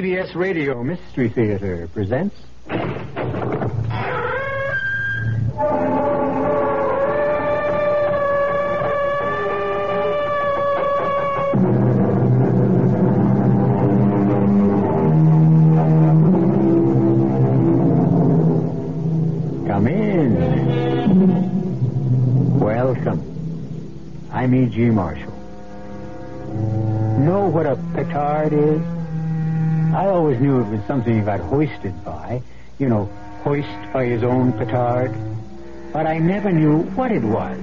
CBS Radio Mystery Theater presents. Got hoisted by. You know, hoist by his own petard. But I never knew what it was.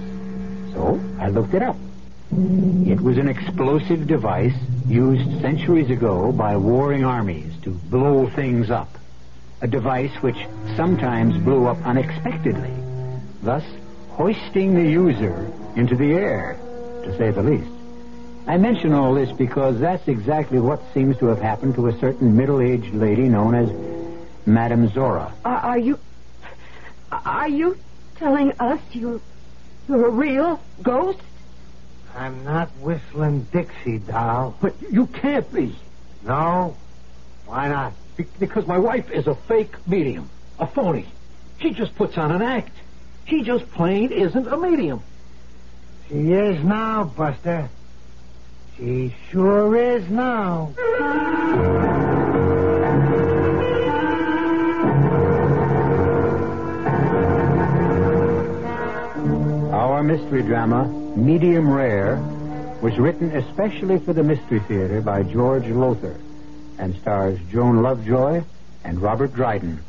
So I looked it up. It was an explosive device used centuries ago by warring armies to blow things up. A device which sometimes blew up unexpectedly, thus hoisting the user into the air, to say the least. I mention all this because that's exactly what seems to have happened to a certain middle-aged lady known as Madame Zora. Are, are you. Are you telling us you. You're a real ghost? I'm not whistling Dixie, doll. But you can't be. No? Why not? Be- because my wife is a fake medium. A phony. She just puts on an act. She just plain isn't a medium. She is now, Buster. She sure is now. Our mystery drama, Medium Rare, was written especially for the Mystery Theater by George Lowther and stars Joan Lovejoy and Robert Dryden.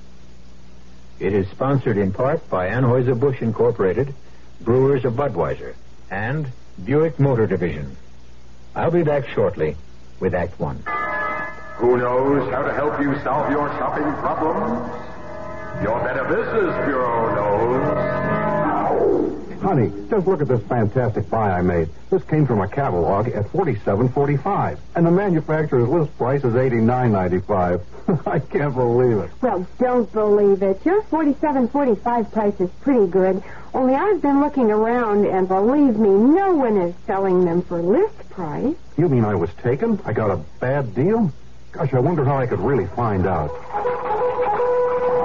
It is sponsored in part by Anheuser-Busch Incorporated, Brewers of Budweiser, and Buick Motor Division. I'll be back shortly with Act One. Who knows how to help you solve your shopping problems? Your Better Business Bureau knows. Honey, just look at this fantastic buy I made. This came from a catalog at forty-seven forty-five, and the manufacturer's list price is eighty-nine ninety-five. I can't believe it. Well, don't believe it. Your forty-seven forty-five price is pretty good. Only I've been looking around, and believe me, no one is selling them for list price. You mean I was taken? I got a bad deal? Gosh, I wonder how I could really find out.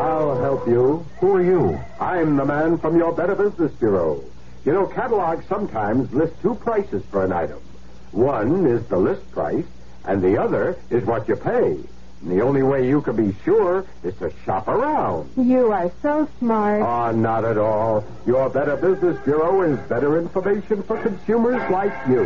I'll help you. Who are you? I'm the man from your Better Business Bureau. You know, catalogs sometimes list two prices for an item. One is the list price, and the other is what you pay. And the only way you can be sure is to shop around. You are so smart. Oh, not at all. Your Better Business Bureau is better information for consumers like you.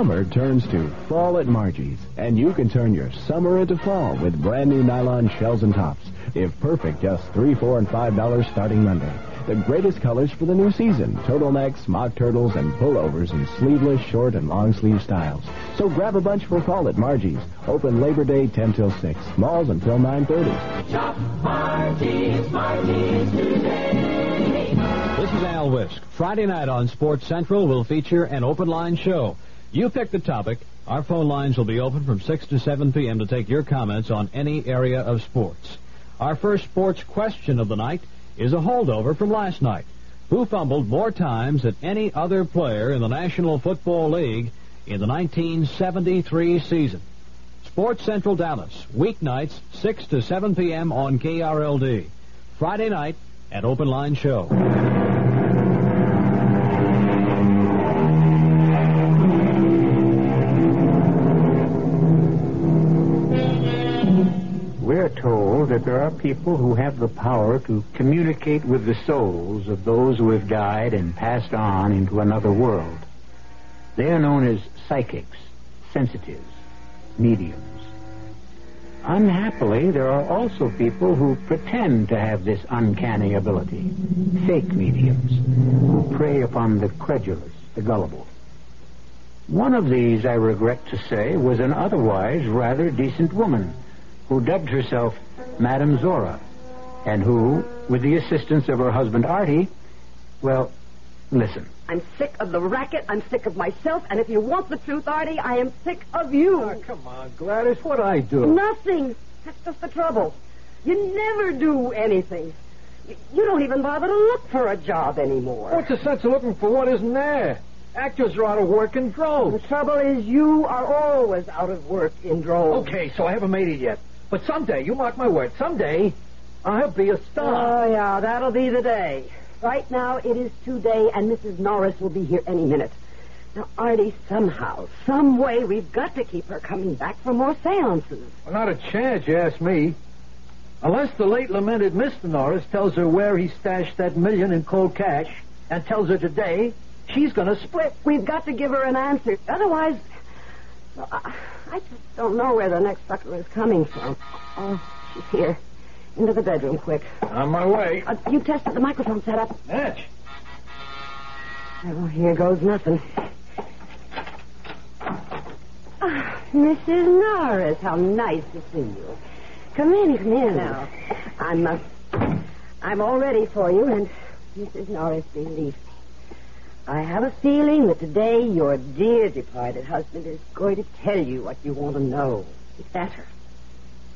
Summer turns to fall at Margie's, and you can turn your summer into fall with brand new nylon shells and tops. If perfect, just three, four, and five dollars starting Monday. The greatest colors for the new season: turtlenecks, mock turtles, and pullovers in sleeveless, short, and long sleeve styles. So grab a bunch for fall at Margie's. Open Labor Day 10 till 6. Malls until 9:30. Shop Margie's, Margie's today. This is Al Wisk. Friday night on Sports Central will feature an open line show. You pick the topic. Our phone lines will be open from 6 to 7 p.m. to take your comments on any area of sports. Our first sports question of the night is a holdover from last night. Who fumbled more times than any other player in the National Football League in the 1973 season? Sports Central Dallas, weeknights, 6 to 7 p.m. on KRLD. Friday night at Open Line Show. That there are people who have the power to communicate with the souls of those who have died and passed on into another world. They are known as psychics, sensitives, mediums. Unhappily, there are also people who pretend to have this uncanny ability, fake mediums, who prey upon the credulous, the gullible. One of these, I regret to say, was an otherwise rather decent woman who dubbed herself Madame Zora, and who, with the assistance of her husband Artie, well, listen. I'm sick of the racket. I'm sick of myself. And if you want the truth, Artie, I am sick of you. Oh, come on, Gladys. What I do? Nothing. That's just the trouble. You never do anything. You don't even bother to look for a job anymore. What's the sense of looking for what isn't there? Actors are out of work in drones. The trouble is, you are always out of work in droves. Okay, so I haven't made it yet. But someday, you mark my word, someday I'll be a star. Oh, yeah, that'll be the day. Right now, it is today, and Mrs. Norris will be here any minute. Now, Artie, somehow, some way, we've got to keep her coming back for more seances. Well, not a chance, you ask me. Unless the late lamented Mr. Norris tells her where he stashed that million in cold cash and tells her today, she's going to split. We've got to give her an answer. Otherwise, well, I, I just don't know where the next sucker is coming from. Oh, she's here. Into the bedroom, quick. On my way. Uh, you tested the microphone setup. Natch. Oh, here goes nothing. Ah, Mrs. Norris, how nice to see you. Come in, come in. Now, I'm, uh, I'm all ready for you, and Mrs. Norris, believe me, I have a feeling that today your dear departed husband is going to tell you what you want to know. It's better.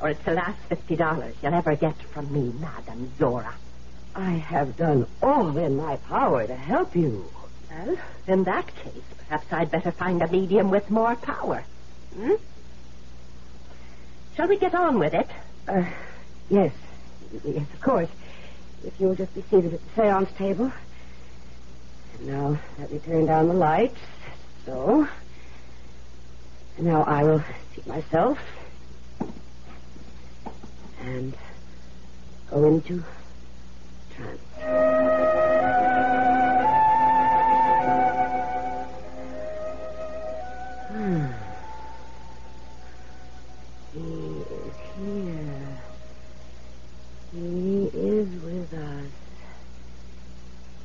Or it's the last fifty dollars you'll ever get from me, Madame Zora. I have done all in my power to help you. Well, in that case, perhaps I'd better find a medium with more power. Hmm? Shall we get on with it? Uh, yes. Yes, of course. If you'll just be seated at the seance table. Now, let me turn down the lights. So. Now I will seat myself. And go into trance.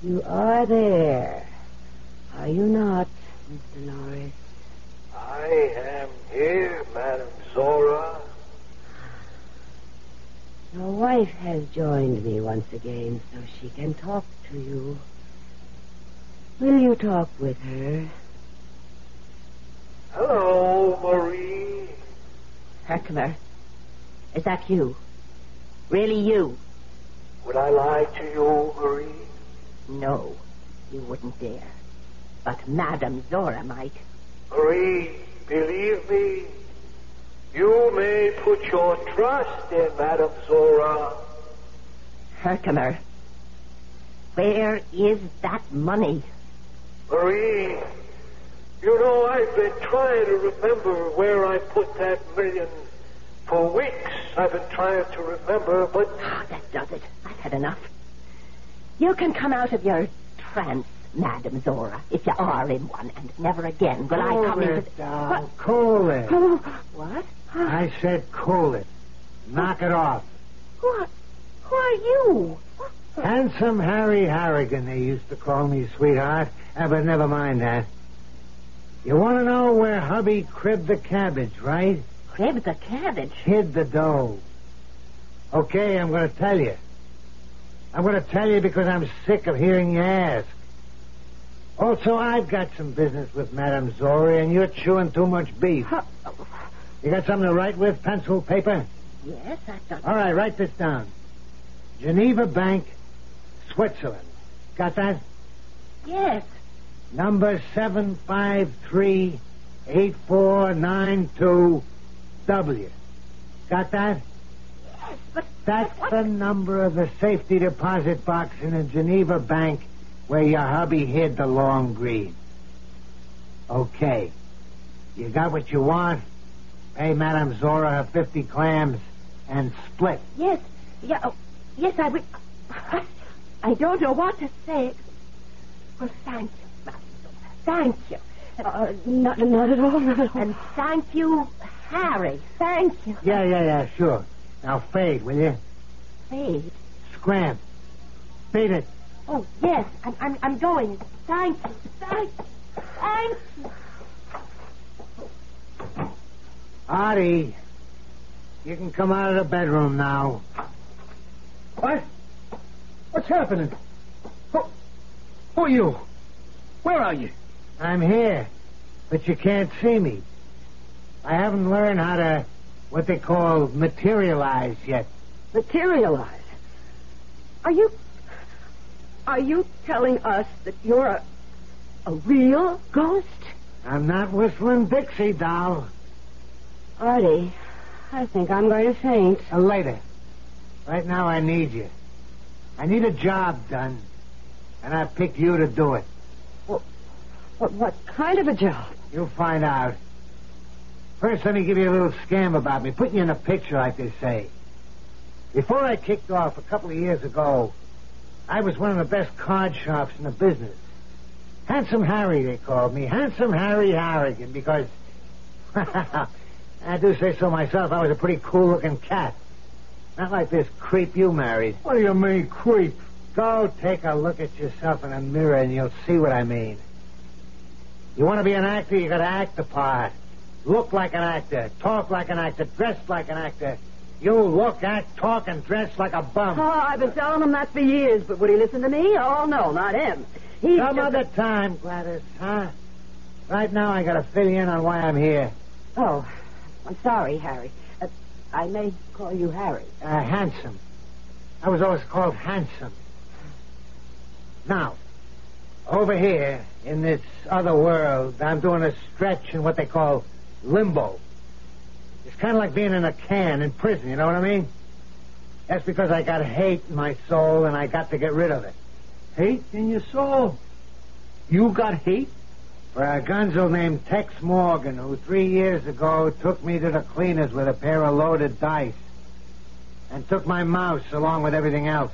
You are there. Are you not, Mr. Norris? I am here, Madame Zora. Your wife has joined me once again so she can talk to you. Will you talk with her? Hello, Marie. Herkimer, is that you? Really you? Would I lie to you, Marie? No, you wouldn't dare. But Madame Zora might. Marie, believe me, you may put your trust in Madame Zora. Herkimer, where is that money? Marie, you know, I've been trying to remember where I put that million. For weeks, I've been trying to remember, but Ah, that does it. I've had enough. You can come out of your trance, Madame Zora, if you are in one, and never again will I come into... down. What? Cool it. Oh, what? I said cool it. Knock it off. What? who are you? Handsome Harry Harrigan, they used to call me, sweetheart. Ah, but never mind that. You want to know where hubby cribbed the cabbage, right? Crib the cabbage. Hid the dough. Okay, I'm going to tell you. I'm going to tell you because I'm sick of hearing you ask. Also, I've got some business with Madame Zora, and you're chewing too much beef. You got something to write with, pencil, paper? Yes, I've got... All right, write this down. Geneva Bank, Switzerland. Got that? Yes. Number 753-8492-W. Got that? Yes, but... That's but the number of the safety deposit box in the Geneva Bank where your hubby hid the long green. Okay. You got what you want? Pay Madame Zora her 50 clams and split. Yes, yeah, oh, yes, I would... I don't know what to say. Well, thank you, Madame Zora. Thank you. Uh, not, not at all, not at all. And thank you, Harry. Thank you. Yeah, yeah, yeah, sure. Now fade, will you? Fade. Scram. Beat it. Oh, yes, I'm, I'm, I'm going. Thank you. Thank you. Thank you. Artie, you can come out of the bedroom now. What? What's happening? Who, who are you? Where are you? I'm here, but you can't see me. I haven't learned how to, what they call, materialize yet. Materialize. Are you. Are you telling us that you're a. a real ghost? I'm not whistling Dixie, doll. Artie, I think I'm going to faint. Uh, later. Right now, I need you. I need a job done, and I picked you to do it. What, what, what kind of a job? You'll find out. First, let me give you a little scam about me, put you in a picture, like they say. Before I kicked off a couple of years ago, I was one of the best card shops in the business. Handsome Harry, they called me. Handsome Harry Harrigan, because, I do say so myself, I was a pretty cool-looking cat. Not like this creep you married. What do you mean, creep? Go take a look at yourself in a mirror and you'll see what I mean. You want to be an actor, you gotta act the part. Look like an actor, talk like an actor, dress like an actor. You look, act, talk, and dress like a bum. Oh, I've been telling him that for years, but would he listen to me? Oh, no, not him. He's Some just other time, Gladys, huh? Right now, I gotta fill you in on why I'm here. Oh, I'm sorry, Harry. Uh, I may call you Harry. Uh, handsome. I was always called handsome. Now, over here, in this other world, I'm doing a stretch in what they call limbo. It's kind of like being in a can in prison, you know what I mean? That's because I got hate in my soul and I got to get rid of it. Hate in your soul. You got hate? For a gunzo named Tex Morgan, who three years ago took me to the cleaners with a pair of loaded dice. And took my mouse along with everything else.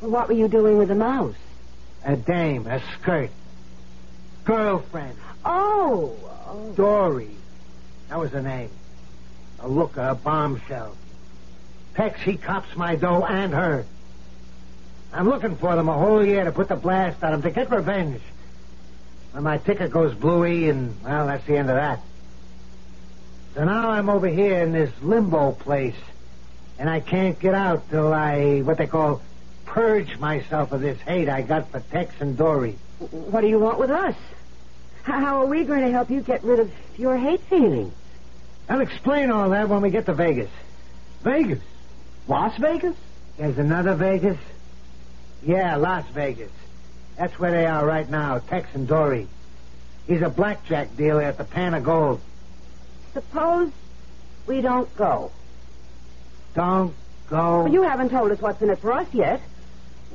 Well, what were you doing with the mouse? A dame, a skirt. Girlfriend. Oh, oh. Dory. That was her name. A looker, a bombshell. Tex, he cops my dough and her. I'm looking for them a whole year to put the blast on them, to get revenge. When my ticket goes bluey, and, well, that's the end of that. So now I'm over here in this limbo place, and I can't get out till I, what they call, purge myself of this hate I got for Tex and Dory. What do you want with us? How are we going to help you get rid of your hate feelings? I'll explain all that when we get to Vegas. Vegas? Las Vegas? There's another Vegas? Yeah, Las Vegas. That's where they are right now, Tex and Dory. He's a blackjack dealer at the Pan of Gold. Suppose we don't go. Don't go. Well, you haven't told us what's in it for us yet.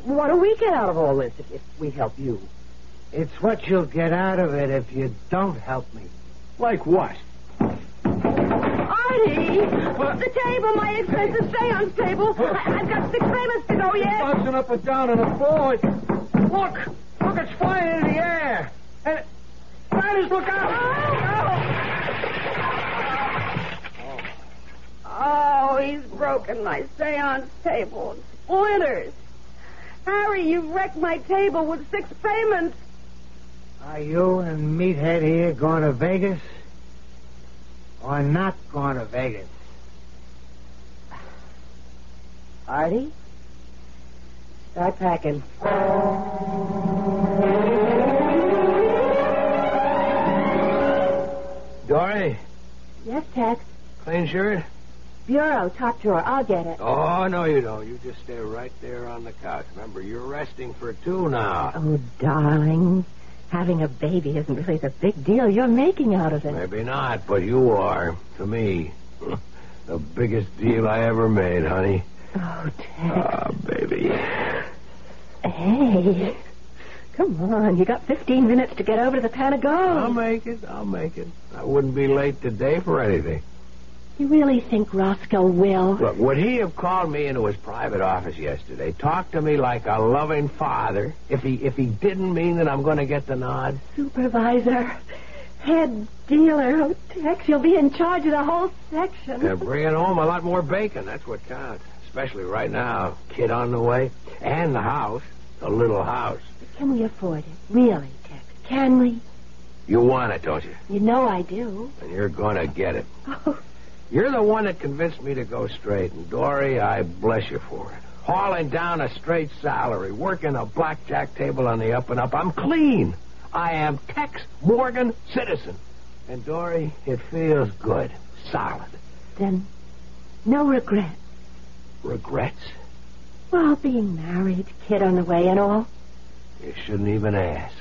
What do we get out of all this if, if we help you? It's what you'll get out of it if you don't help me. Like what? Artie! The table, my expensive seance table. I, I've got six payments to go yet. Bouncing up and down on the floor. Look! Look, it's flying in the air. And... Gladys, look out! Oh, oh, he's broken my seance table in splinters. Harry, you've wrecked my table with six payments. Are you and Meathead here going to Vegas? Or not going to Vegas? Artie? Start packing. Dory, Yes, Tex. clean shirt? Bureau, top drawer. I'll get it. Oh, no, you don't. You just stay right there on the couch. Remember, you're resting for two now. Oh, darling. Having a baby isn't really the big deal you're making out of it. Maybe not, but you are. To me, the biggest deal I ever made, honey. Oh, Tex. Ah, baby. Hey. Come on. You got 15 minutes to get over to the Pan of Gold. I'll make it. I'll make it. I wouldn't be late today for anything. You really think Roscoe will? Look, would he have called me into his private office yesterday, talked to me like a loving father, if he if he didn't mean that I'm going to get the nod? Supervisor. Head dealer. Tex, you'll be in charge of the whole section. They're bringing home a lot more bacon. That's what counts. Especially right now. Kid on the way. And the house. The little house. Can we afford it? Really, Tex? Can we? You want it, don't you? You know I do. And you're going to get it. Oh, You're the one that convinced me to go straight. And, Dory, I bless you for it. Hauling down a straight salary, working a blackjack table on the up and up. I'm clean. I am Tex Morgan citizen. And, Dory, it feels good. Solid. then no regrets. Regrets? Well, being married, kid on the way and all. You shouldn't even ask.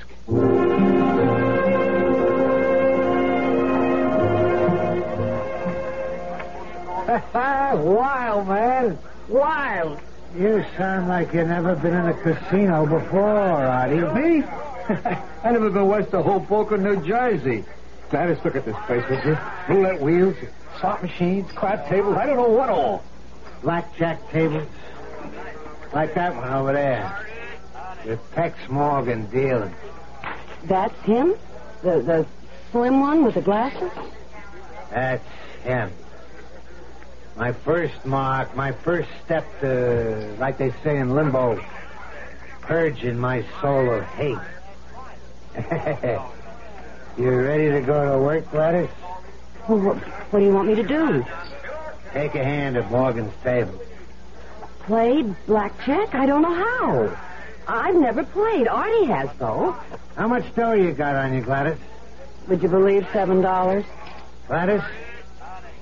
Wild, man. Wild. You sound like you've never been in a casino before, Artie. Me? I never been west of Hoboken, New Jersey. Gladys, look at this place, would you? Roulette wheels, slot machines, crap tables, I don't know what all. Blackjack tables. Like that one over there. With Tex Morgan dealing. That's him? The the slim one with the glasses? That's him. My first mark, my first step to, like they say in limbo, purging my soul of hate. you ready to go to work, Gladys? Well, what, what do you want me to do? Take a hand at Morgan's table. Play blackjack? I don't know how. I've never played. Artie has, though. How much dough you got on you, Gladys? Would you believe seven dollars? Gladys,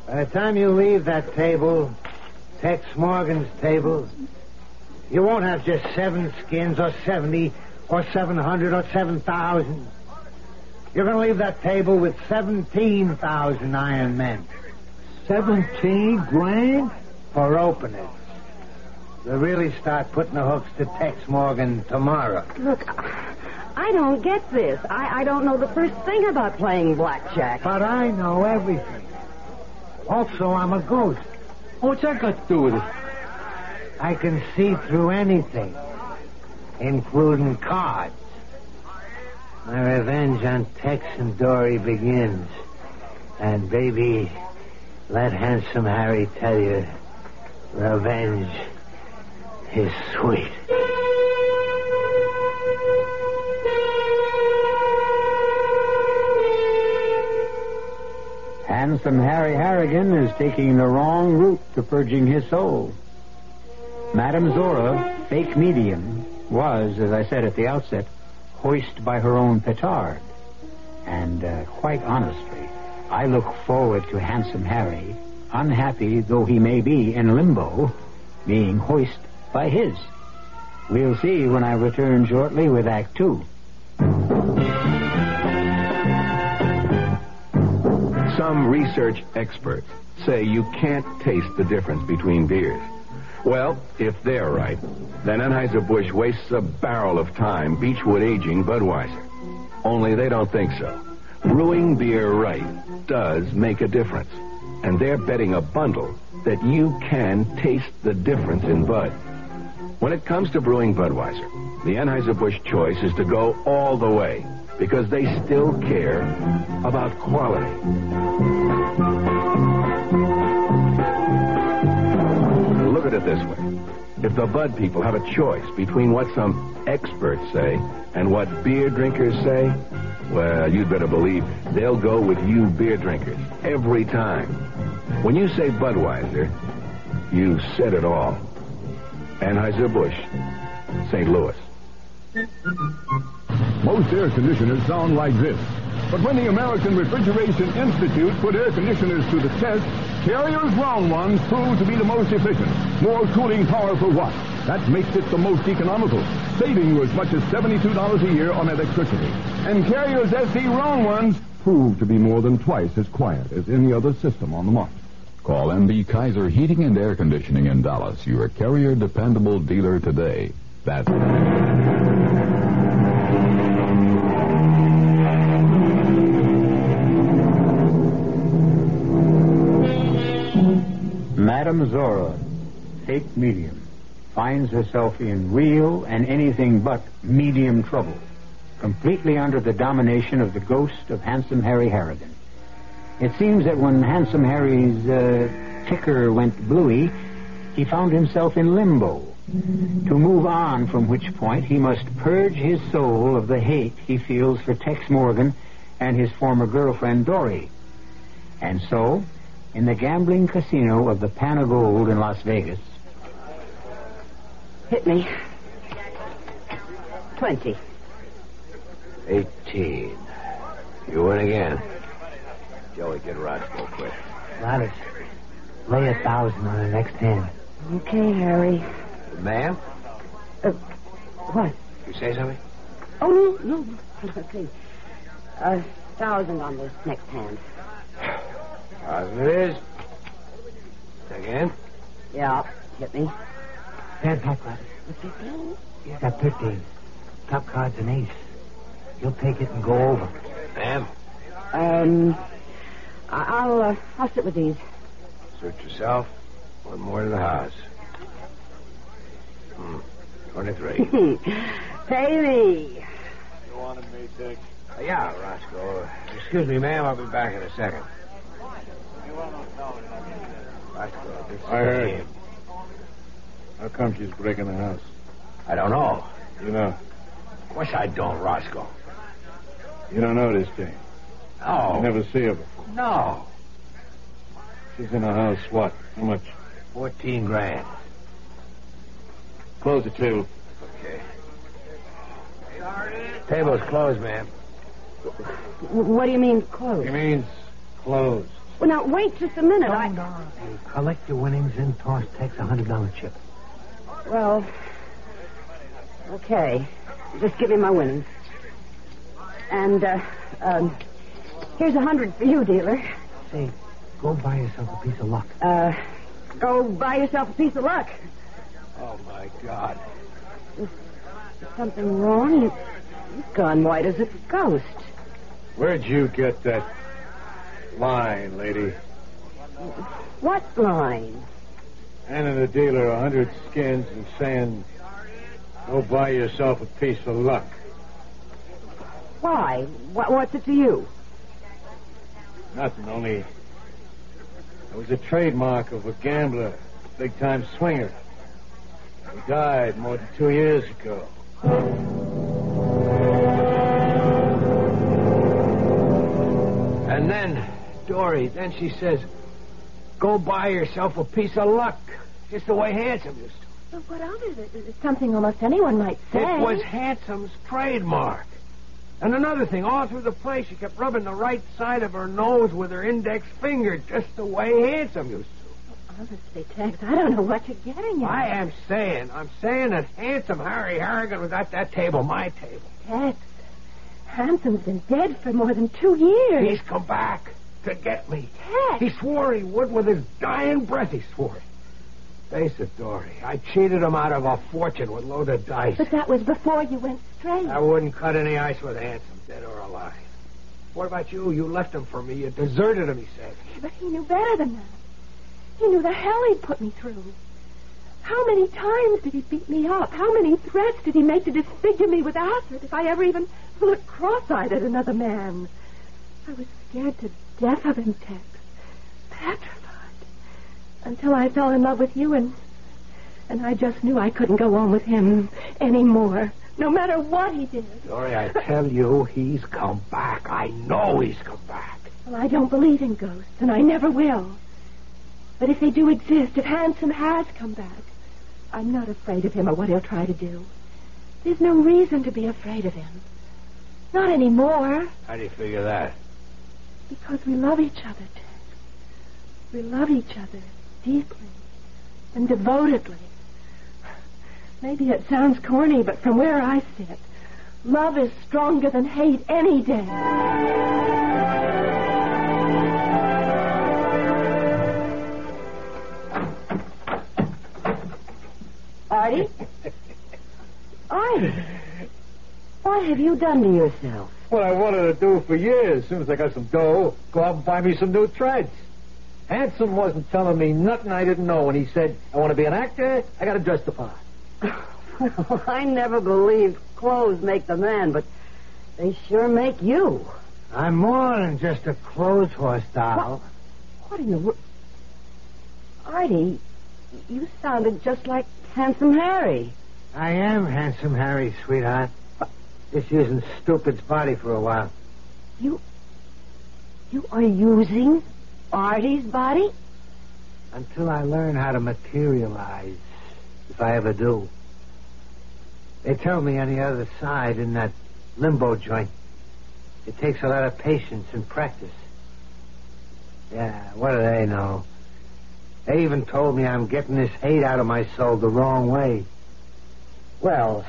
by the time you leave that table, Tex Morgan's table, you won't have just seven skins or seventy or seven hundred or seven thousand. You're going to leave that table with seventeen thousand iron men. Seventeen grand? For openers. They'll really start putting the hooks to Tex Morgan tomorrow. Look, I don't get this. I, I don't know the first thing about playing blackjack. But I know everything. Also, I'm a ghost. What's that got to do with it? I can see through anything, including cards. My revenge on Tex and Dory begins. And, baby, let Handsome Harry tell you, revenge is sweet. Handsome Harry Harrigan is taking the wrong route to purging his soul. Madame Zora, fake medium, was, as I said at the outset, hoisted by her own petard. And uh, quite honestly, I look forward to Handsome Harry, unhappy though he may be in limbo, being hoisted by his. We'll see when I return shortly with Act Two. Some research experts say you can't taste the difference between beers. Well, if they're right, then Anheuser-Busch wastes a barrel of time Beechwood aging Budweiser. Only they don't think so. Brewing beer right does make a difference. And they're betting a bundle that you can taste the difference in Bud. When it comes to brewing Budweiser, the Anheuser-Busch choice is to go all the way because they still care about quality. Look at it this way. If the Bud people have a choice between what some experts say and what beer drinkers say, well, you'd better believe they'll go with you beer drinkers every time. When you say Budweiser, you've said it all. Anheuser-Busch, St. Louis. Most air conditioners sound like this. But when the American Refrigeration Institute put air conditioners to the test, Carrier's round ones proved to be the most efficient. More cooling power per watt. That makes it the most economical, saving you as much as $72 a year on electricity. And Carrier's SE round ones prove to be more than twice as quiet as any other system on the market. Call MB Kaiser Heating and Air Conditioning in Dallas, your Carrier dependable dealer today. That's Madame Zora, fake medium, finds herself in real and anything but medium trouble, completely under the domination of the ghost of Handsome Harry Harrigan. It seems that when Handsome Harry's uh, ticker went bluey, he found himself in limbo. To move on from which point he must purge his soul of the hate he feels for Tex Morgan and his former girlfriend Dory. And so, in the gambling casino of the Pan of Gold in Las Vegas, Hit me. Twenty. Eighteen. You win again. Joey, get Roscoe quick. Gladys, lay a thousand on the next hand. Okay, Harry. Ma'am? Uh, what? You say something? Oh, no, no. no please. A thousand on this next hand. Thousand it is. Again? Yeah, hit me. Stand top card. He's got 15. Top card's an ace. You'll take it and go over. Ma'am? Um, I- I'll, uh, I'll sit with these. Suit yourself. One more to the house. Hmm. 23. Pay me. You wanted me, Dick? Uh, yeah, Roscoe. Excuse me, ma'am. I'll be back in a second. Roscoe, this I heard. him. How come she's breaking the house? I don't know. You know. Of course I don't, Roscoe. You don't know this Jane. No. You never see her before. No. She's in the house, what? How much? Fourteen grand. Close the table. Okay. Table's closed, ma'am. What do you mean, close? He means closed. Well, now, wait just a minute. I... You collect your winnings and toss takes a hundred dollar chip. Well, okay. Just give me my winnings. And, uh, um, here's a hundred for you, dealer. Say, go buy yourself a piece of luck. Uh, go buy yourself a piece of luck. Oh, my God. Is something wrong? You, you've gone white as a ghost. Where'd you get that line, lady? What line? Handing the dealer a hundred skins and saying, go buy yourself a piece of luck. Why? What, what's it to you? Nothing, only it was a trademark of a gambler, big time swinger. He died more than two years ago. And then, Dory, then she says, go buy yourself a piece of luck. Just the way Handsome used to. Well, what of it? It's something almost anyone might say. It was Handsome's trademark. And another thing, all through the play, she kept rubbing the right side of her nose with her index finger, just the way Handsome used to. Honestly, Tex, I don't know what you're getting at. I am saying, I'm saying that Handsome Harry Harrigan was at that table, my table. Tex, Handsome's been dead for more than two years. He's come back to get me. Tex! He swore he would with his dying breath, he swore it. Face it, Dory. I cheated him out of a fortune with loaded dice. But that was before you went straight. I wouldn't cut any ice with Handsome, dead or alive. What about you? You left him for me. You deserted him, he said. But he knew better than that. He knew the hell he'd put me through. How many times did he beat me up? How many threats did he make to disfigure me with acid if I ever even looked cross-eyed at another man? I was scared to death of him, Tex. Petrified. Until I fell in love with you and... And I just knew I couldn't go on with him anymore. No matter what he did. Dory, I tell you, he's come back. I know he's come back. Well, I don't believe in ghosts, and I never will. But if they do exist, if Handsome has come back, I'm not afraid of him or what he'll try to do. There's no reason to be afraid of him. Not anymore. How do you figure that? Because we love each other. We love each other deeply and devotedly. Maybe it sounds corny, but from where I sit, love is stronger than hate any day. Artie? Artie? What have you done to yourself? What I wanted to do for years. As soon as I got some dough, go out and buy me some new threads. Handsome wasn't telling me nothing I didn't know when he said, I want to be an actor, I got to dress the part. Well, I never believed clothes make the man, but they sure make you. I'm more than just a clothes horse doll. What in the world? Artie, you sounded just like Handsome Harry. I am handsome Harry, sweetheart. Just using stupid's body for a while. You. You are using Artie's body? Until I learn how to materialize, if I ever do. They tell me on the other side in that limbo joint, it takes a lot of patience and practice. Yeah, what do they know? They even told me I'm getting this hate out of my soul the wrong way. Well,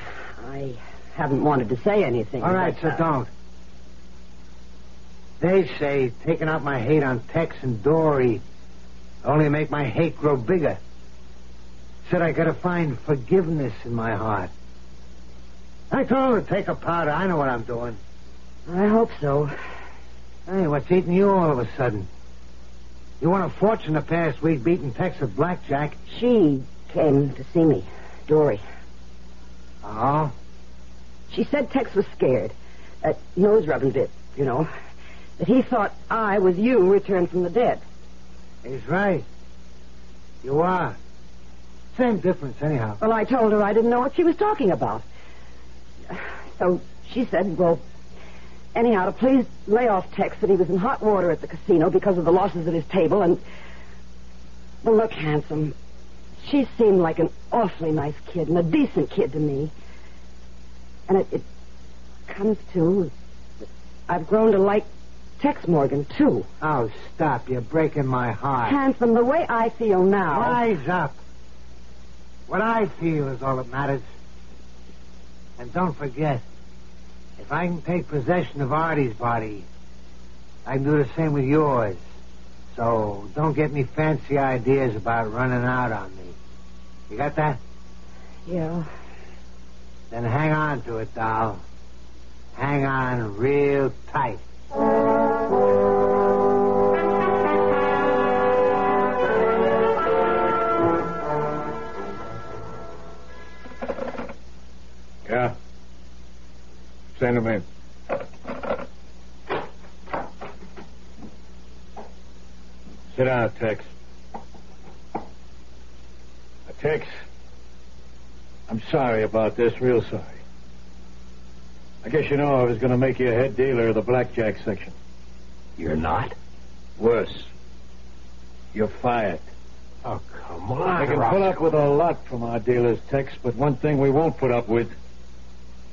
I haven't wanted to say anything. All right, so don't. They say taking out my hate on Tex and Dory only make my hate grow bigger. Said I gotta find forgiveness in my heart. I told her to take a powder. I know what I'm doing. I hope so. Hey, what's eating you all of a sudden? You won a fortune the past week beating Tex at blackjack. She came to see me, Dory. Oh? She said Tex was scared. That nose rubbing bit, you know. That he thought I was you returned from the dead. He's right. You are. Same difference, anyhow. Well, I told her I didn't know what she was talking about. So she said, well, anyhow, to please lay off Tex that he was in hot water at the casino because of the losses at his table and. Well, look, handsome. She seemed like an awfully nice kid and a decent kid to me. And it, it comes to. I've grown to like Tex Morgan, too. Oh, stop. You're breaking my heart. Handsome, the way I feel now. Rise up. What I feel is all that matters. And don't forget, if I can take possession of Artie's body, I can do the same with yours. So don't get any fancy ideas about running out on me. You got that? Yeah. Then hang on to it, doll. Hang on real tight. Yeah. Send him in. Sit down, Tex. Tex, I'm sorry about this, real sorry. I guess you know I was going to make you a head dealer of the blackjack section. You're not? Worse. You're fired. Oh, come on. I can put up with a lot from our dealers, Tex, but one thing we won't put up with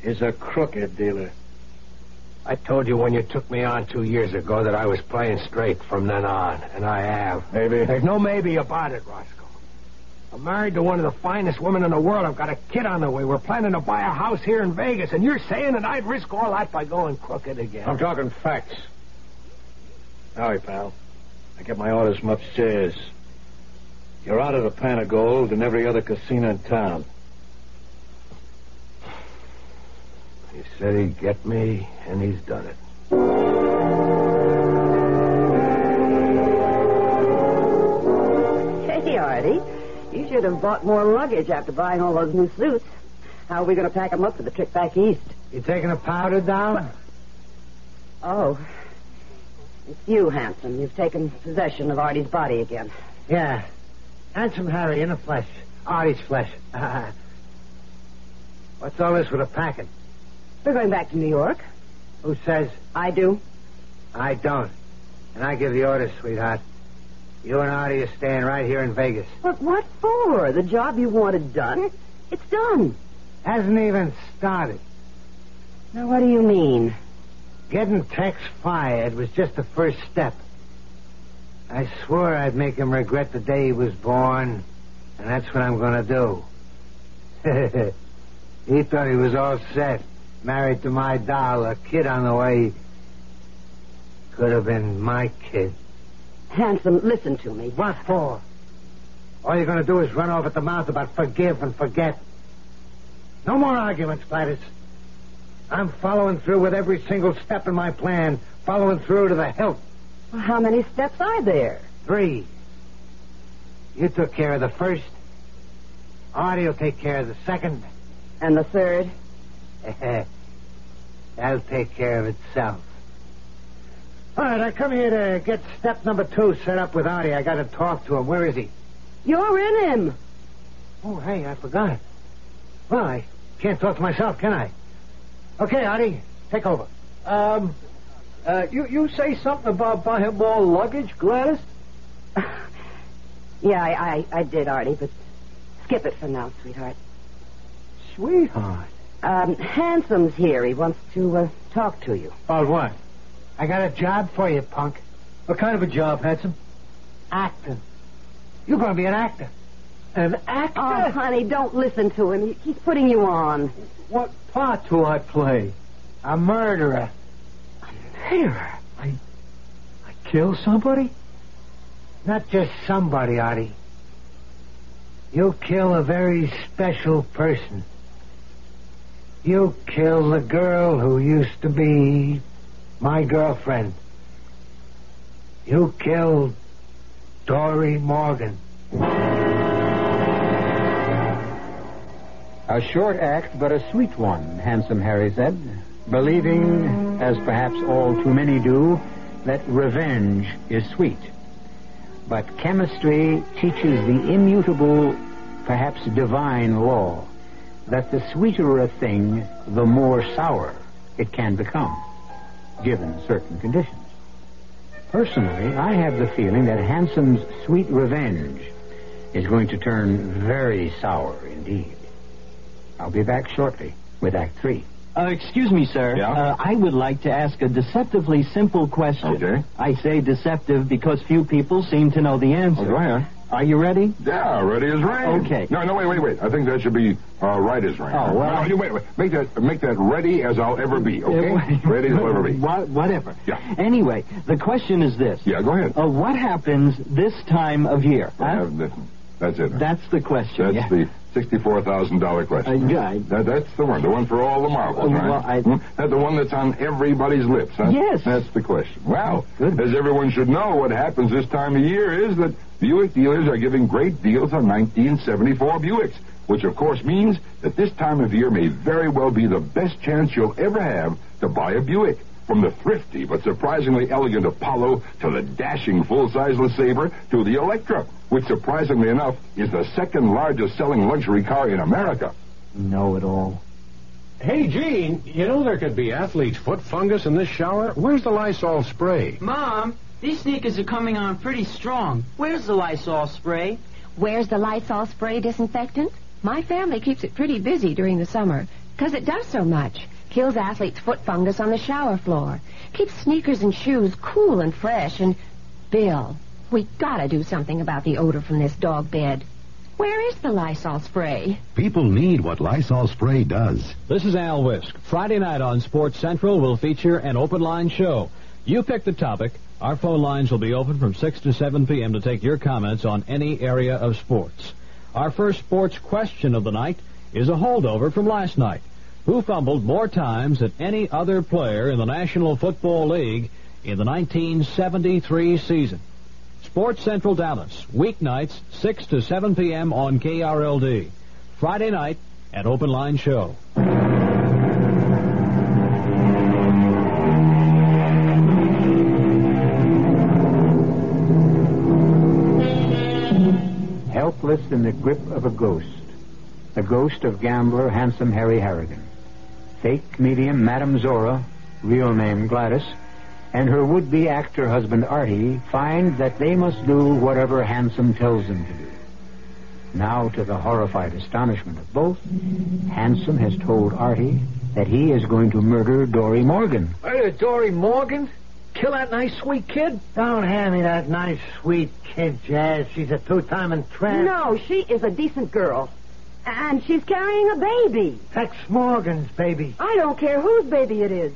is a crooked dealer. I told you when you took me on two years ago that I was playing straight from then on, and I have. Maybe. There's no maybe about it, Roscoe. I'm married to one of the finest women in the world. I've got a kid on the way. We're planning to buy a house here in Vegas, and you're saying that I'd risk all that by going crooked again. I'm talking facts. Sorry, pal. I get my orders from upstairs. You're out of the pan of gold and every other casino in town. He said he'd get me, and he's done it. You should have bought more luggage after buying all those new suits. How are we going to pack 'em up for the trip back east? You taking a powder down? Oh. It's you, Handsome. You've taken possession of Artie's body again. Yeah. Handsome Harry in the flesh. Artie's flesh. What's all this with a packing? We're going back to New York. Who says? I do. I don't. And I give the orders, sweetheart. You and Artie are staying right here in Vegas. But what for? The job you wanted done? It's done. Hasn't even started. Now, what do you mean? Getting Tex fired was just the first step. I swore I'd make him regret the day he was born, and that's what I'm going to do. he thought he was all set, married to my doll, a kid on the way. Could have been my kid. Handsome, listen to me. What for? All you're going to do is run off at the mouth about forgive and forget. No more arguments, Gladys. I'm following through with every single step in my plan, following through to the hilt. Well, how many steps are there? Three. You took care of the first. Artie will take care of the second. And the third? That'll take care of itself. All right, I come here to get step number two set up with Artie. I got to talk to him. Where is he? You're in him. Oh, hey, I forgot. Well, I can't talk to myself, can I? Okay, Artie, take over. Um, uh, you, you say something about buying more luggage, Gladys? Yeah, I, I, I did, Artie, but skip it for now, sweetheart. Sweetheart. Um, Handsome's here. He wants to uh, talk to you. About what? I got a job for you, punk. What kind of a job, Handsome? Acting. You're going to be an actor. An actor? Oh, honey, don't listen to him. He's putting you on. What part do I play? A murderer. Here, I, I kill somebody? Not just somebody, Artie. You kill a very special person. You kill the girl who used to be my girlfriend. You killed Dory Morgan. A short act, but a sweet one, Handsome Harry said, believing, as perhaps all too many do, that revenge is sweet. But chemistry teaches the immutable, perhaps divine law that the sweeter a thing, the more sour it can become, given certain conditions. Personally, I have the feeling that Handsome's sweet revenge is going to turn very sour indeed. I'll be back shortly with Act Three. Uh, excuse me, sir. Yeah? Uh, I would like to ask a deceptively simple question. Okay. I say deceptive because few people seem to know the answer. Oh, go ahead. Are you ready? Yeah, ready as rain. Okay. No, no, wait, wait, wait. I think that should be uh, right as rain. Oh, well, No, you wait, wait. Make that, make that ready as I'll ever be. Okay. ready as I'll ever be. What, whatever. Yeah. Anyway, the question is this. Yeah, go ahead. Uh, what happens this time of year? Huh? have the- that's it. That's the question. That's yeah. the sixty-four thousand dollar question. Uh, yeah, That, that's the one, the one for all the marbles, Uh, right? well, I- Hmm? That's the one that's on everybody's lips. Huh? Yes. That's the question. Well, as everyone should know, what happens this time of year is that Buick dealers are giving great deals on 1974 Buicks, which of course means that this time of year may very well be the best chance you'll ever have to buy a Buick. From the thrifty but surprisingly elegant Apollo to the dashing full-size LeSabre to the Electra, which surprisingly enough is the second largest selling luxury car in America. Know it all. Hey, Gene, you know there could be athlete's foot fungus in this shower? Where's the Lysol spray? Mom, these sneakers are coming on pretty strong. Where's the Lysol spray? Where's the Lysol spray disinfectant? My family keeps it pretty busy during the summer because it does so much. Kills athletes' foot fungus on the shower floor. Keeps sneakers and shoes cool and fresh. And, Bill, we gotta do something about the odor from this dog bed. Where is the Lysol spray? People need what Lysol spray does. This is Al Wisk. Friday night on Sports Central will feature an open line show. You pick the topic. Our phone lines will be open from 6 to 7 p.m. to take your comments on any area of sports. Our first sports question of the night is a holdover from last night. Who fumbled more times than any other player in the National Football League in the 1973 season? Sports Central Dallas, weeknights, 6 to 7 p.m. on KRLD. Friday night at Open Line Show. helpless in the grip of a ghost. The ghost of gambler handsome Harry Harrigan. Fake medium Madame Zora, real name Gladys, and her would-be actor husband Artie find that they must do whatever Handsome tells them to do. Now, to the horrified astonishment of both, Handsome has told Artie that he is going to murder Dory Morgan. Murder uh, Dory Morgan? Kill that nice, sweet kid? Don't hand me that nice, sweet kid, Jazz. She's a two-timing tramp. No, she is a decent girl. And she's carrying a baby. Tex Morgan's baby. I don't care whose baby it is.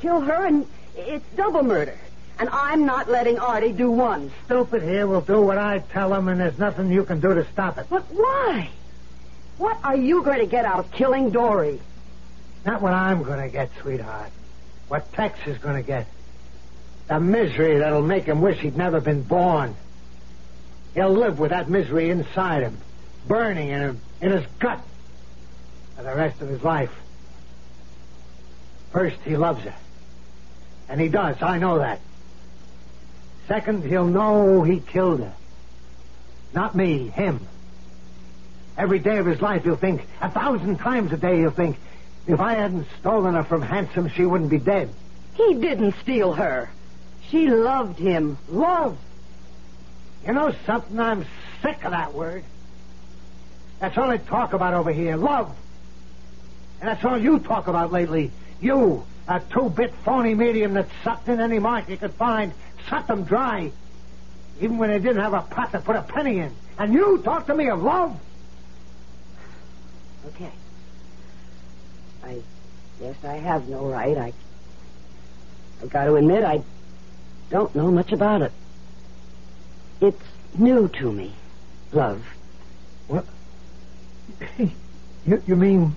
Kill her and it's double murder. And I'm not letting Artie do one. Stupid here will do what I tell him, and there's nothing you can do to stop it. But why? What are you going to get out of killing Dory? Not what I'm going to get, sweetheart. What Tex is going to get. The misery that'll make him wish he'd never been born. He'll live with that misery inside him, burning in him, in his gut, for the rest of his life. First, he loves her. And he does, I know that. Second, he'll know he killed her. Not me, him. Every day of his life, he'll think, a thousand times a day, he'll think, if I hadn't stolen her from Handsome, she wouldn't be dead. He didn't steal her. She loved him. Love. You know something? I'm sick of that word. That's all they talk about over here. Love. And that's all you talk about lately. You, a two-bit phony medium that sucked in any mark you could find, sucked them dry. Even when they didn't have a pot to put a penny in. And you talk to me of love? Okay. I guess I have no right. I, I've got to admit I don't know much about it. It's new to me, love. What? You, you mean...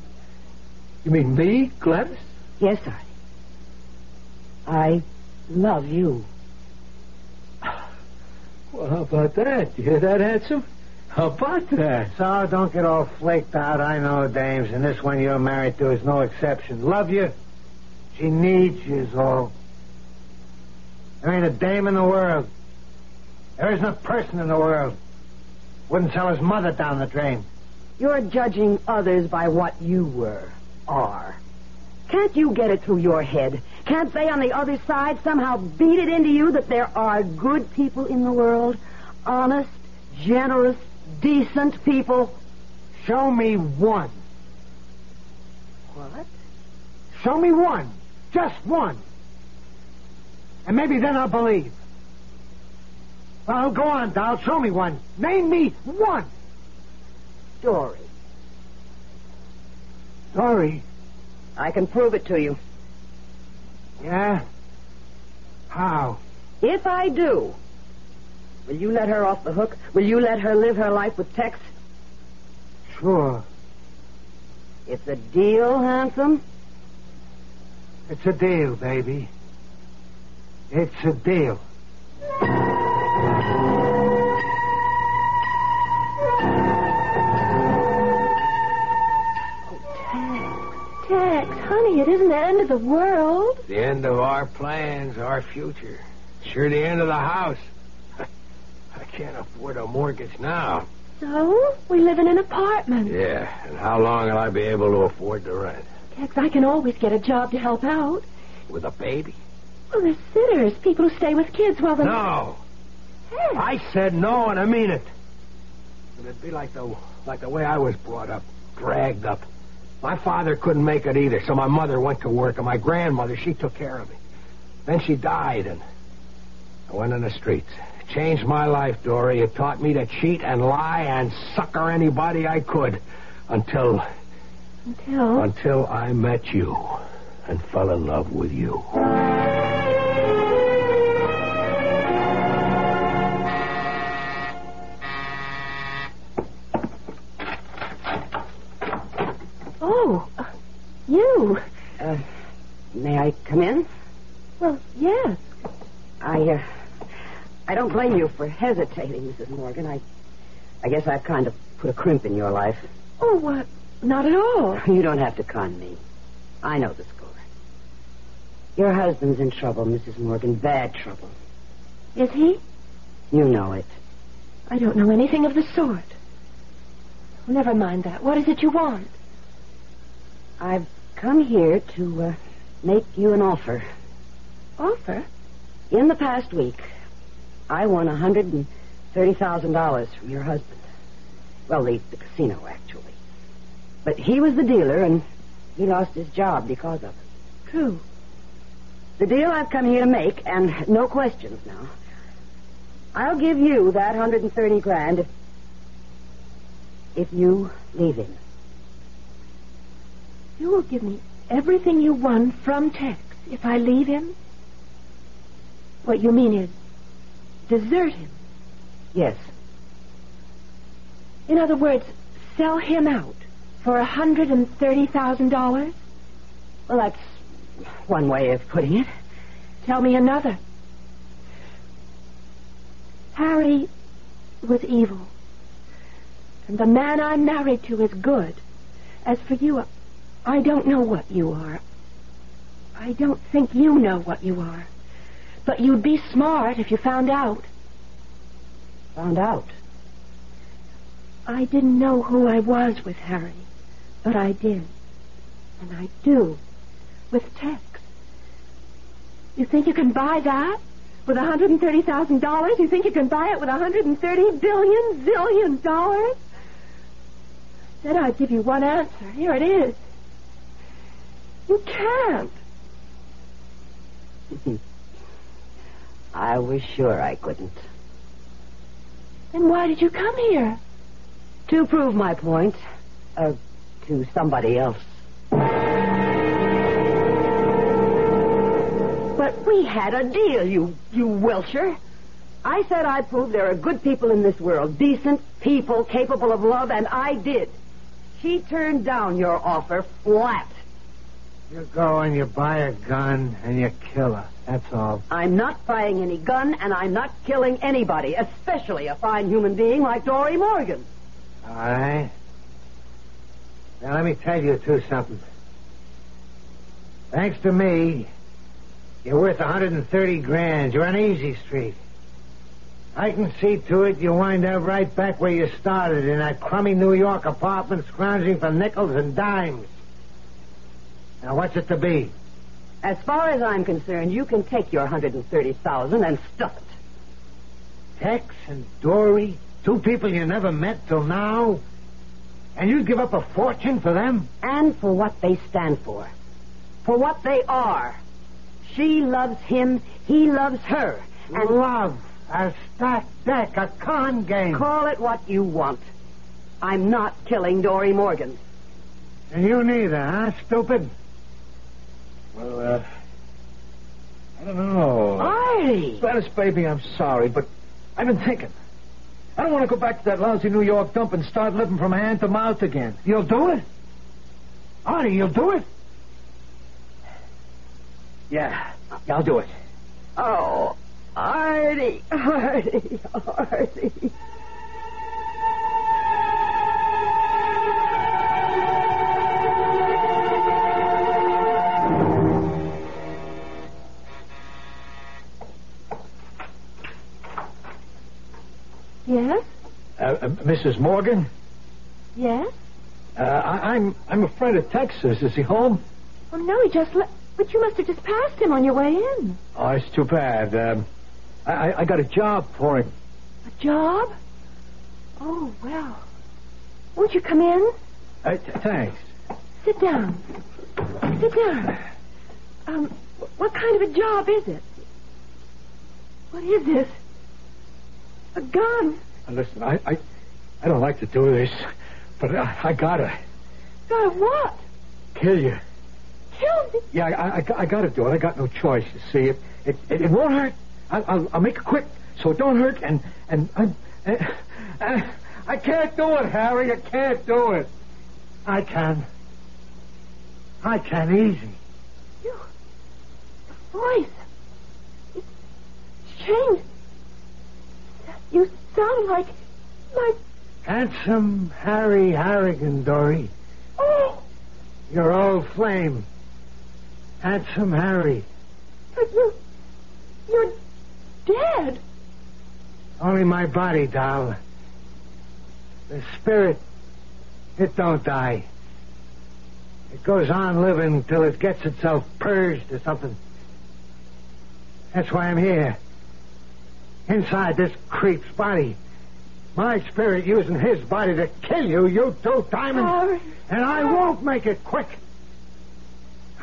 You mean me, Gladys? Yes, Artie. I love you. Well, how about that? You hear that, handsome? How about that? So don't get all flaked out. I know dames, and this one you're married to is no exception. Love you. She needs you is all. There ain't a dame in the world. There isn't a person in the world. Wouldn't sell his mother down the drain. You're judging others by what you were, are. Can't you get it through your head? Can't they on the other side somehow beat it into you that there are good people in the world? Honest, generous, decent people? Show me one. What? Show me one. Just one. And maybe then I'll believe. Well, go on, Doll. Show me one. Name me one. Dory. Dory. I can prove it to you. Yeah? How? If I do, will you let her off the hook? Will you let her live her life with Tex? Sure. It's a deal, handsome? It's a deal, baby. It's a deal. Honey, it isn't the end of the world. The end of our plans, our future. Sure the end of the house. I can't afford a mortgage now. So, we live in an apartment. Yeah, and how long will I be able to afford the rent? Tex, I can always get a job to help out. With a baby? Well, there's sitters, people who stay with kids while the... No. I said no, and I mean it. It'd be like the like the way I was brought up, dragged up. My father couldn't make it either, so my mother went to work, and my grandmother, she took care of me. Then she died, and I went on the streets. It changed my life, Dory. It taught me to cheat and lie and sucker anybody I could until Until... until I met you and fell in love with you. You. Uh, may I come in? Well, yes. I, uh, I don't blame you for hesitating, Mrs. Morgan. I, I guess I've kind of put a crimp in your life. Oh, what? Not at all. You don't have to con me. I know the score. Your husband's in trouble, Mrs. Morgan. Bad trouble. Is he? You know it. I don't know anything of the sort. Never mind that. What is it you want? I've come here to uh, make you an offer. Offer? In the past week, I won a hundred and thirty thousand dollars from your husband. Well, the, the casino, actually. But he was the dealer, and he lost his job because of it. True. The deal I've come here to make, and no questions now. I'll give you that hundred and thirty grand if if you leave him. You will give me everything you won from Tex if I leave him? What you mean is desert him. Yes. In other words, sell him out for a hundred and thirty thousand dollars? Well, that's one way of putting it. Tell me another. Harry was evil. And the man I'm married to is good. As for you, I don't know what you are. I don't think you know what you are. But you'd be smart if you found out. Found out? I didn't know who I was with Harry, but I did. And I do with Tex. You think you can buy that with $130,000? You think you can buy it with 130 billion, zillion dollars? Said I'd give you one answer. Here it is. You can't. I was sure I couldn't. Then why did you come here? To prove my point. Uh, to somebody else. But we had a deal, you, you Welcher. I said I'd prove there are good people in this world, decent people capable of love, and I did. She turned down your offer flat. You go and you buy a gun and you kill her. That's all. I'm not buying any gun, and I'm not killing anybody, especially a fine human being like Dory Morgan. All right. Now let me tell you two something. Thanks to me, you're worth 130 grand. You're on easy street. I can see to it you wind up right back where you started in that crummy New York apartment scrounging for nickels and dimes. Now what's it to be? As far as I'm concerned, you can take your 130,000 and stuff it. Tex and Dory, two people you never met till now, and you'd give up a fortune for them? And for what they stand for. For what they are. She loves him, he loves her. And love, a stacked deck, a con game. Call it what you want. I'm not killing Dory Morgan. And you neither, huh, stupid? Well, uh, I don't know. Artie! Gladys, baby, I'm sorry, but I've been thinking. I don't want to go back to that lousy New York dump and start living from hand to mouth again. You'll do it? Artie, you'll do it? Yeah, yeah, I'll do it. Oh, Artie, Artie, Artie. Mrs. Morgan, Yes? uh, I, I'm I'm a friend of Tex's. Is he home? Oh, no, he just left. But you must have just passed him on your way in. Oh, it's too bad. Um, I, I- I got a job for him. A job? Oh, well. Won't you come in? Uh, th- thanks. Sit down. Sit down. Um, what kind of a job is it? What is this? A gun. Listen, I, I I don't like to do this, but I, I gotta Gotta what? kill you. Kill me. Yeah, I, I, I gotta do it. I got no choice. You see, it it, it, it won't hurt. I'll, I'll, I'll make it quick, so it don't hurt. And and I, I, I can't do it, Harry. I can't do it. I can. I can easy. You. The voice. It's changed. You sound like. like. Handsome Harry Harrigan, Dory. Oh, Your old flame. Handsome Harry. but you. You're dead. Only my body, doll. The spirit, it don't die. It goes on living till it gets itself purged or something. That's why I'm here. Inside this creep's body. My spirit using his body to kill you, you two diamonds. And I won't make it quick.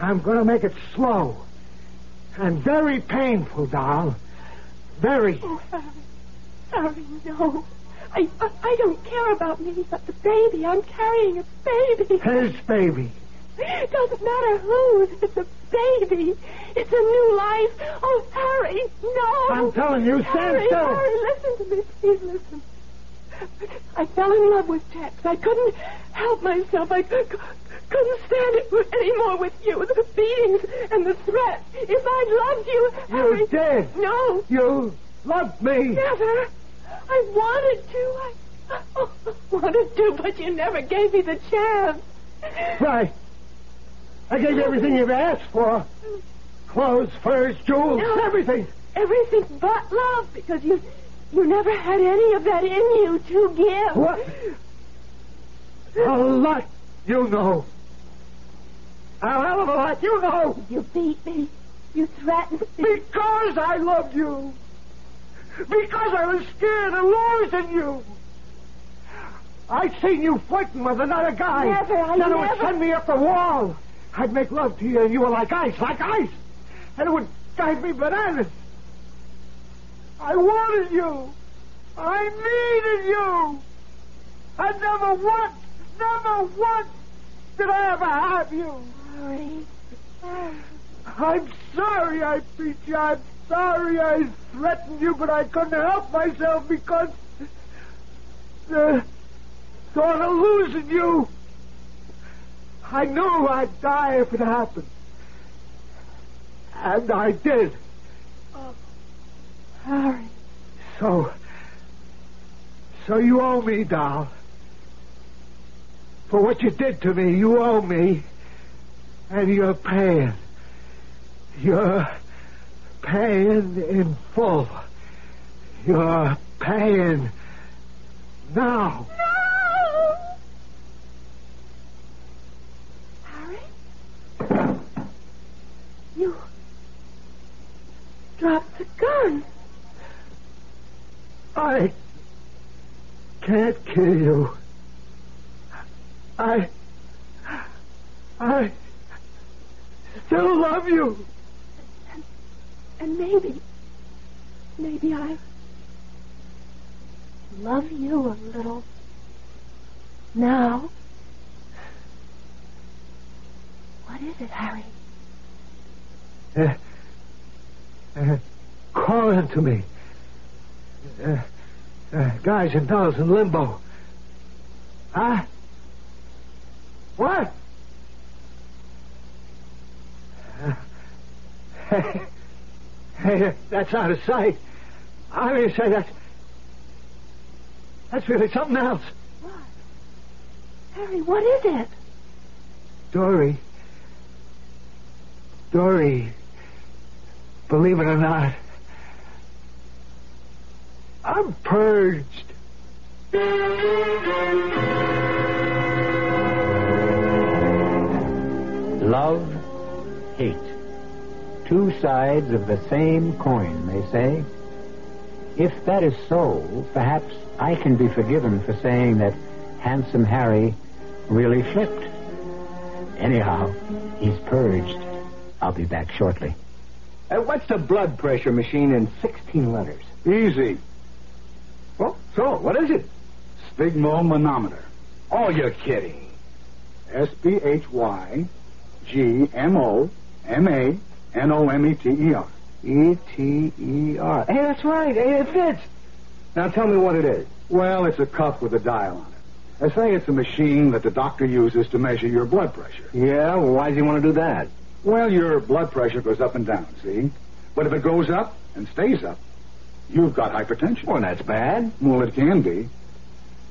I'm going to make it slow. And very painful, doll. Very. Oh, Harry. Harry, no. I, I, I don't care about me, but the baby. I'm carrying a baby. His baby. It doesn't matter whose. It's a baby. It's a new life. Oh, Harry, no. I'm telling you, stand Harry, still. Harry, listen to me. Please listen. I fell in love with Tex. I couldn't help myself. I c- couldn't stand it anymore with you. The beatings and the threats. If I loved you, Harry... You did. No. You loved me. Never. I wanted to. I oh, wanted to, but you never gave me the chance. Right. I gave you everything you've asked for. Clothes, furs, jewels, No. everything. Everything but love, because you you never had any of that in you to give. What? A lot you know. A hell of a lot you know. You beat me. You threatened me. Because I loved you. Because I was scared of losing you. I seen you flirting with another guy. Never, I then it would send me up the wall. I'd make love to you, and you were like ice, like ice. And it would drive me bananas. I wanted you. I needed you. I never once, never once did I ever have you. Harry. I'm sorry I beat you. I'm sorry I threatened you, but I couldn't help myself because the thought of losing you. I knew I'd die if it happened. And I did. Oh, Harry. So, so you owe me, doll. For what you did to me, you owe me. And you're paying. You're paying in full. You're paying now. Harry? You dropped the gun. I can't kill you. I. I still love you. And maybe, maybe I love you a little now. What is it, Harry? Uh, uh, calling to me. Uh, uh, guys and dolls in limbo. Huh? What? Uh, hey, hey, that's out of sight. I mean, say that's that's really something else. What? Harry, what is it? Dory. Dory. Believe it or not, I'm purged. Love, hate. Two sides of the same coin, they say. If that is so, perhaps I can be forgiven for saying that Handsome Harry really flipped. Anyhow, he's purged. I'll be back shortly. Uh, what's the blood pressure machine in 16 letters? Easy. Well, so, what is it? Sphygmomanometer. Oh, you're kidding. S P H Y G M O M A N O M E T E R. E T E R. Hey, that's right. Hey, it fits. Now tell me what it is. Well, it's a cuff with a dial on it. I say it's a machine that the doctor uses to measure your blood pressure. Yeah, well, why does he want to do that? Well, your blood pressure goes up and down, see? But if it goes up and stays up, you've got hypertension. Well, that's bad. Well, it can be.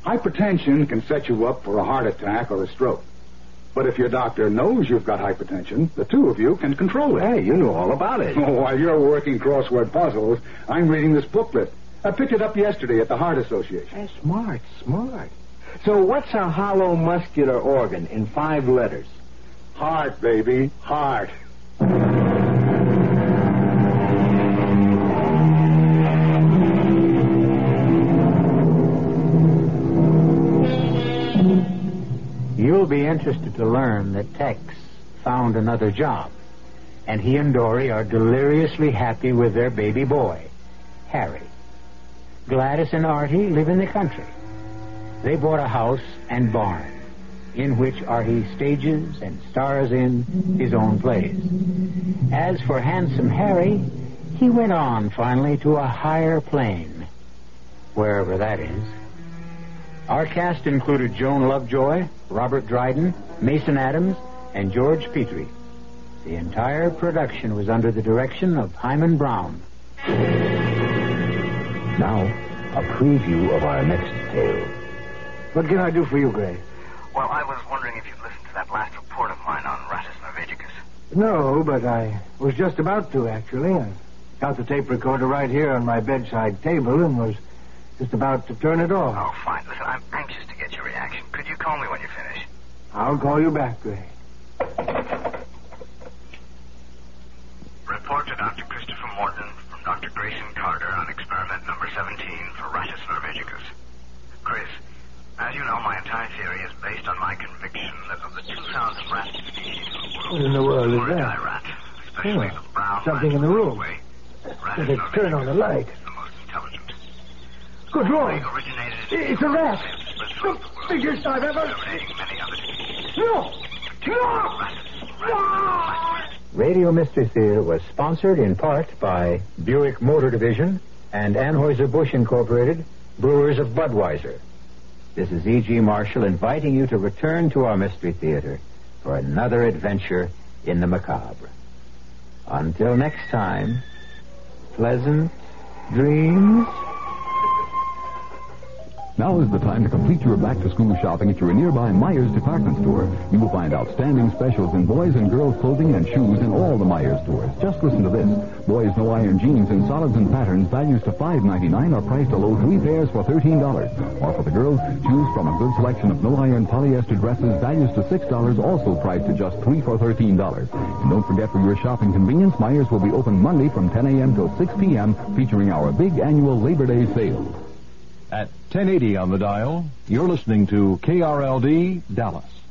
Hypertension can set you up for a heart attack or a stroke. But if your doctor knows you've got hypertension, the two of you can control it. Hey, you know all about it. Oh, while you're working crossword puzzles, I'm reading this booklet. I picked it up yesterday at the Heart Association. Hey, smart, smart. So what's a hollow muscular organ in five letters? Heart, baby. Heart. You'll be interested to learn that Tex found another job, and he and Dory are deliriously happy with their baby boy, Harry. Gladys and Artie live in the country. They bought a house and barn, in which Artie stages and stars in his own plays. As for handsome Harry, he went on finally to a higher plane, wherever that is. Our cast included Joan Lovejoy, Robert Dryden, Mason Adams, and George Petrie. The entire production was under the direction of Himan Brown. Now, a preview of our next tale. What can I do for you, Gray? Well, I was wondering if you'd listened to that last report of mine on Rattus Norvegicus. No, but I was just about to, actually. I got the tape recorder right here on my bedside table and was just about to turn it off. Oh, fine. Listen, I'm anxious to get your reaction. Could you call me when you finish? I'll call you back, Gray. Report to Dr. Christopher Morton from Dr. Grayson Carter on experiment number 17 for Rattus Norvegicus. Chris, as you know, my entire theory is based on my conviction that of the 2,000 rat species What in the world is that? rat, especially Yeah, the brown Something in the room. Rattus Better turn on the light. the most intelligent. Good Lord. It's a rat. The biggest I've ever... No! No! No! Radio Mystery Theater was sponsored in part by Buick Motor Division and Anheuser-Busch Incorporated, brewers of Budweiser. This is E.G. Marshall inviting you to return to our Mystery Theater for another adventure in the macabre. Until next time, pleasant dreams. Now is the time to complete your back-to-school shopping at your nearby Myers department store. You will find outstanding specials in boys and girls clothing and shoes in all the Myers stores. Just listen to this. Boys no iron jeans in solids and patterns values to $5.99 are priced a low three pairs for $13. Or for the girls, choose from a good selection of no iron polyester dresses values to $6 also priced at just three for $13. And don't forget for your shopping convenience, Myers will be open Monday from 10 a.m. till 6 p.m. featuring our big annual Labor Day sale. At 1080 on the dial, you're listening to KRLD Dallas.